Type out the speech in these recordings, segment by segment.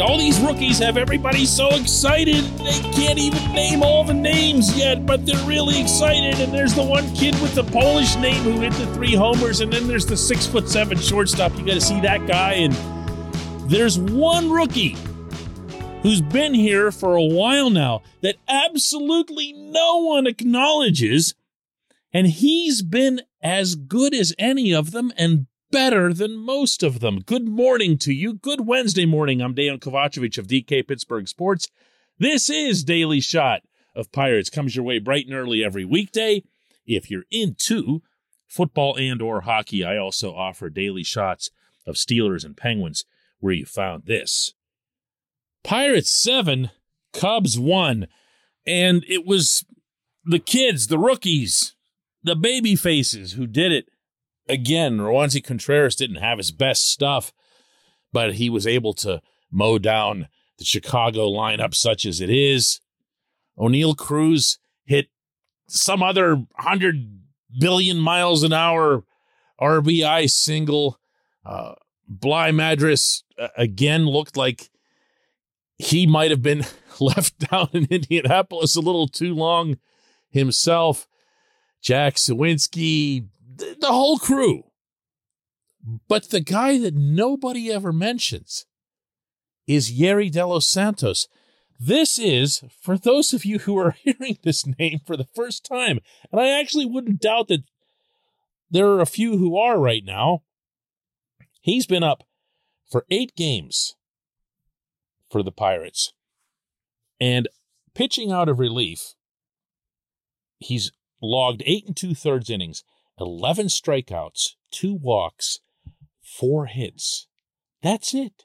all these rookies have everybody so excited they can't even name all the names yet, but they're really excited. And there's the one kid with the Polish name who hit the three homers, and then there's the six foot seven shortstop. You got to see that guy. And there's one rookie who's been here for a while now that absolutely no one acknowledges, and he's been as good as any of them and better than most of them. Good morning to you. Good Wednesday morning. I'm Dejan Kovacevic of DK Pittsburgh Sports. This is Daily Shot of Pirates. Comes your way bright and early every weekday. If you're into football and or hockey, I also offer daily shots of Steelers and Penguins where you found this. Pirates 7, Cubs 1. And it was the kids, the rookies, the baby faces who did it again, Roansy Contreras didn't have his best stuff, but he was able to mow down the Chicago lineup such as it is. Oneil Cruz hit some other 100 billion miles an hour RBI single. Uh, Bligh Madris uh, again looked like he might have been left down in Indianapolis a little too long himself. Jack Suwinski the whole crew. But the guy that nobody ever mentions is Yerry De Los Santos. This is, for those of you who are hearing this name for the first time, and I actually wouldn't doubt that there are a few who are right now, he's been up for eight games for the Pirates. And pitching out of relief, he's logged eight and two thirds innings, 11 strikeouts, two walks, four hits. That's it.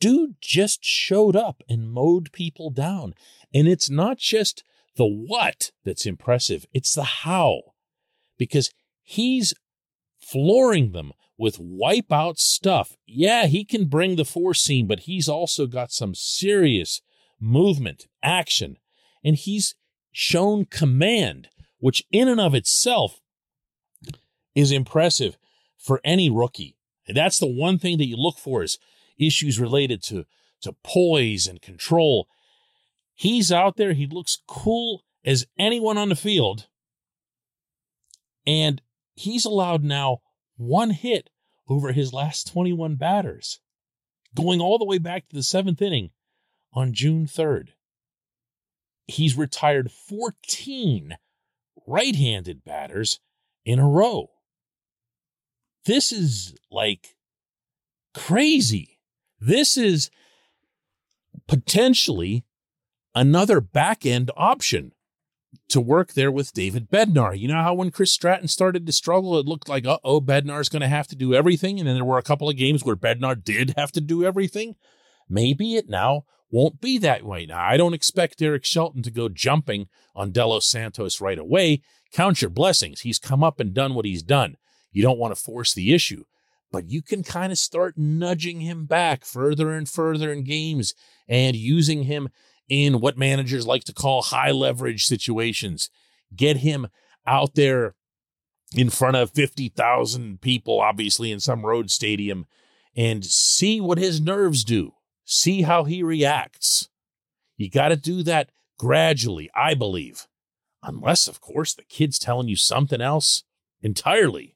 Dude just showed up and mowed people down. And it's not just the what that's impressive, it's the how. Because he's flooring them with wipeout stuff. Yeah, he can bring the four seam, but he's also got some serious movement, action, and he's shown command, which in and of itself is impressive for any rookie. And that's the one thing that you look for is issues related to, to poise and control. He's out there. He looks cool as anyone on the field. And he's allowed now one hit over his last 21 batters, going all the way back to the seventh inning on June 3rd. He's retired 14 right handed batters in a row. This is like crazy. This is potentially another back end option to work there with David Bednar. You know how when Chris Stratton started to struggle, it looked like, uh oh, Bednar's going to have to do everything. And then there were a couple of games where Bednar did have to do everything. Maybe it now won't be that way. Now, I don't expect Derek Shelton to go jumping on De Los Santos right away. Count your blessings. He's come up and done what he's done. You don't want to force the issue, but you can kind of start nudging him back further and further in games and using him in what managers like to call high leverage situations. Get him out there in front of 50,000 people, obviously in some road stadium, and see what his nerves do. See how he reacts. You got to do that gradually, I believe. Unless, of course, the kid's telling you something else entirely.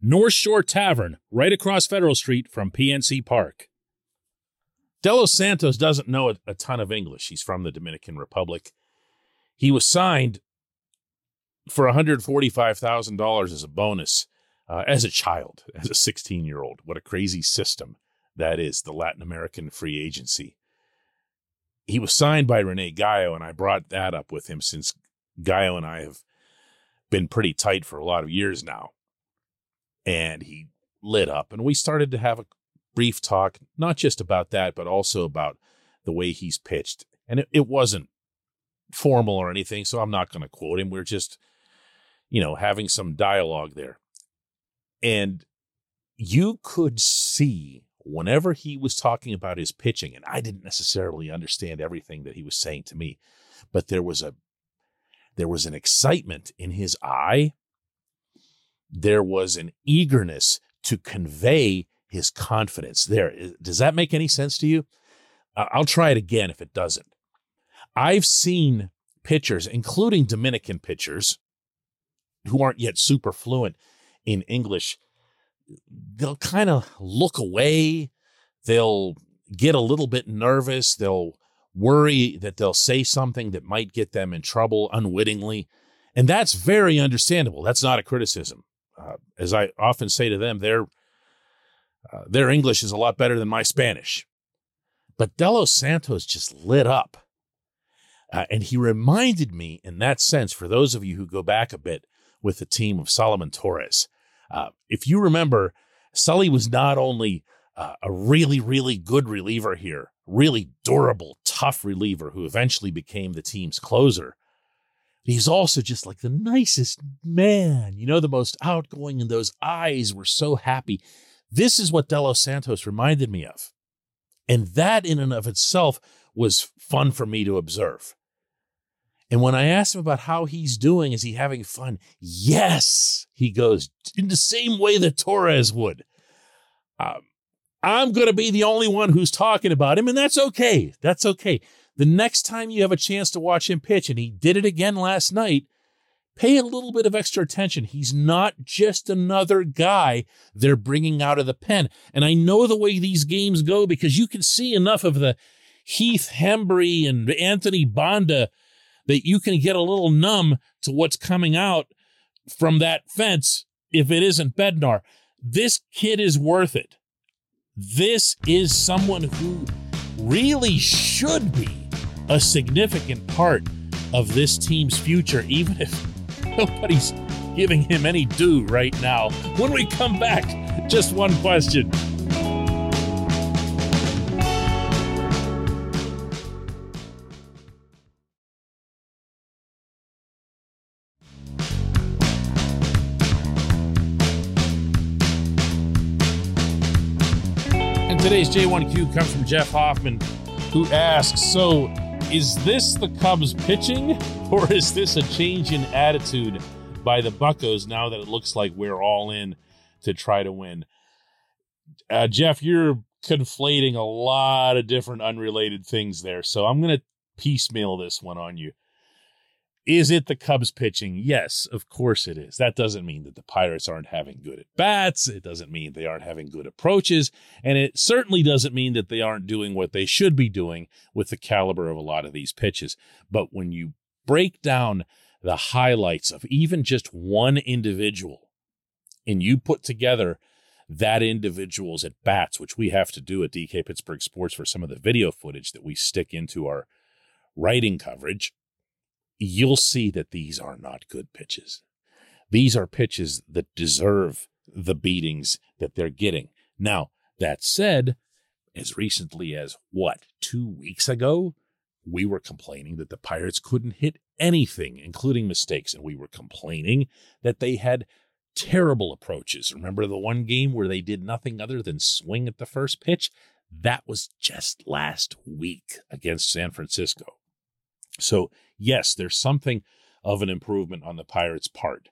North Shore Tavern, right across Federal Street from PNC Park. De Los Santos doesn't know a, a ton of English. He's from the Dominican Republic. He was signed for $145,000 as a bonus uh, as a child, as a 16 year old. What a crazy system that is, the Latin American free agency. He was signed by Rene Gayo, and I brought that up with him since Gayo and I have been pretty tight for a lot of years now and he lit up and we started to have a brief talk, not just about that, but also about the way he's pitched. And it, it wasn't formal or anything, so I'm not going to quote him. We're just, you know, having some dialogue there. And you could see whenever he was talking about his pitching, and I didn't necessarily understand everything that he was saying to me, but there was a there was an excitement in his eye. There was an eagerness to convey his confidence. There, does that make any sense to you? I'll try it again if it doesn't. I've seen pitchers, including Dominican pitchers, who aren't yet super fluent in English, they'll kind of look away. They'll get a little bit nervous. They'll worry that they'll say something that might get them in trouble unwittingly. And that's very understandable. That's not a criticism. Uh, as I often say to them, their, uh, their English is a lot better than my Spanish. But De Los Santos just lit up. Uh, and he reminded me, in that sense, for those of you who go back a bit with the team of Salomon Torres, uh, if you remember, Sully was not only uh, a really, really good reliever here, really durable, tough reliever who eventually became the team's closer. He's also just like the nicest man, you know, the most outgoing, and those eyes were so happy. This is what De Los Santos reminded me of. And that, in and of itself, was fun for me to observe. And when I asked him about how he's doing, is he having fun? Yes, he goes in the same way that Torres would. Um, I'm going to be the only one who's talking about him, and that's okay. That's okay. The next time you have a chance to watch him pitch, and he did it again last night, pay a little bit of extra attention. He's not just another guy they're bringing out of the pen. And I know the way these games go because you can see enough of the Heath Hembree and Anthony Banda that you can get a little numb to what's coming out from that fence if it isn't Bednar. This kid is worth it. This is someone who really should be a significant part of this team's future, even if nobody's giving him any due right now. When we come back, just one question. And Today's J1Q comes from Jeff Hoffman, who asks So, is this the Cubs pitching, or is this a change in attitude by the Buckos now that it looks like we're all in to try to win? Uh, Jeff, you're conflating a lot of different unrelated things there. So, I'm going to piecemeal this one on you. Is it the Cubs pitching? Yes, of course it is. That doesn't mean that the Pirates aren't having good at bats. It doesn't mean they aren't having good approaches. And it certainly doesn't mean that they aren't doing what they should be doing with the caliber of a lot of these pitches. But when you break down the highlights of even just one individual and you put together that individual's at bats, which we have to do at DK Pittsburgh Sports for some of the video footage that we stick into our writing coverage you'll see that these are not good pitches. These are pitches that deserve the beatings that they're getting. Now, that said, as recently as what, two weeks ago, we were complaining that the Pirates couldn't hit anything, including mistakes. And we were complaining that they had terrible approaches. Remember the one game where they did nothing other than swing at the first pitch? That was just last week against San Francisco. So, yes, there's something of an improvement on the Pirates' part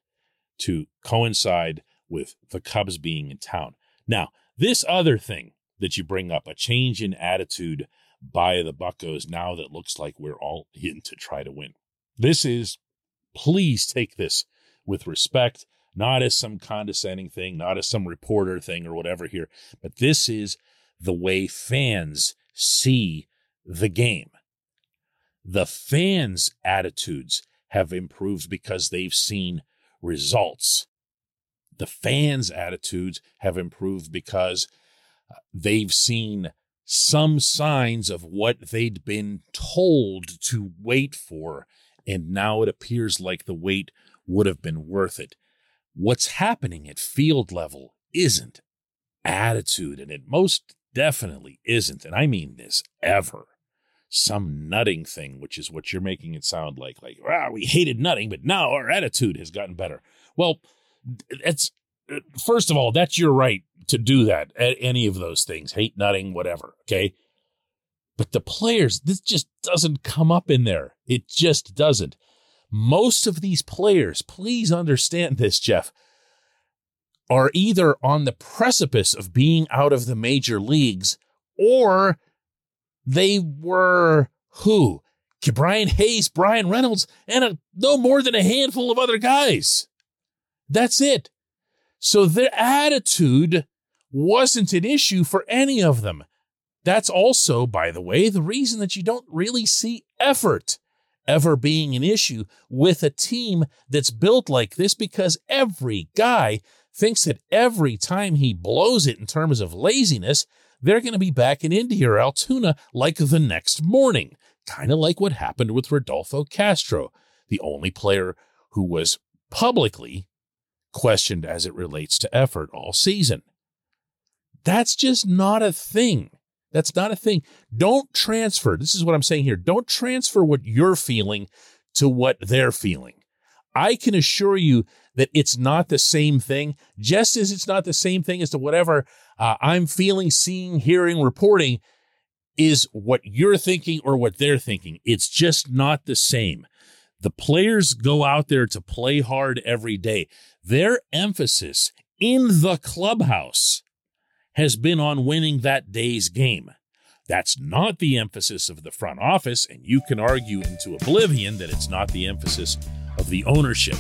to coincide with the Cubs being in town. Now, this other thing that you bring up, a change in attitude by the Buckos now that looks like we're all in to try to win. This is, please take this with respect, not as some condescending thing, not as some reporter thing or whatever here, but this is the way fans see the game the fans' attitudes have improved because they've seen results. The fans' attitudes have improved because uh, they've seen some signs of what they'd been told to wait for, and now it appears like the wait would have been worth it. What's happening at field level isn't attitude, and it most definitely isn't, and I mean this ever, some Nutting thing, which is what you're making it sound like. Like, wow, we hated Nutting, but now our attitude has gotten better. Well, that's uh, first of all, that's your right to do that at any of those things, hate Nutting, whatever. Okay. But the players, this just doesn't come up in there. It just doesn't. Most of these players, please understand this, Jeff, are either on the precipice of being out of the major leagues or they were who? Brian Hayes, Bryan Reynolds, and a, no more than a handful of other guys. That's it. So their attitude wasn't an issue for any of them. That's also, by the way, the reason that you don't really see effort ever being an issue with a team that's built like this because every guy thinks that every time he blows it in terms of laziness, they're going to be back in Indy or Altoona like the next morning. Kind of like what happened with Rodolfo Castro, the only player who was publicly questioned as it relates to effort all season. That's just not a thing. That's not a thing. Don't transfer. This is what I'm saying here. Don't transfer what you're feeling to what they're feeling. I can assure you that it's not the same thing, just as it's not the same thing as to whatever uh, I'm feeling, seeing, hearing, reporting is what you're thinking or what they're thinking. It's just not the same. The players go out there to play hard every day. Their emphasis in the clubhouse has been on winning that day's game. That's not the emphasis of the front office, and you can argue into oblivion that it's not the emphasis of the ownership.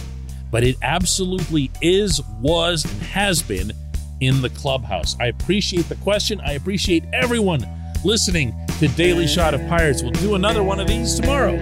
But it absolutely is, was, and has been in the clubhouse. I appreciate the question. I appreciate everyone listening to Daily Shot of Pirates. We'll do another one of these tomorrow.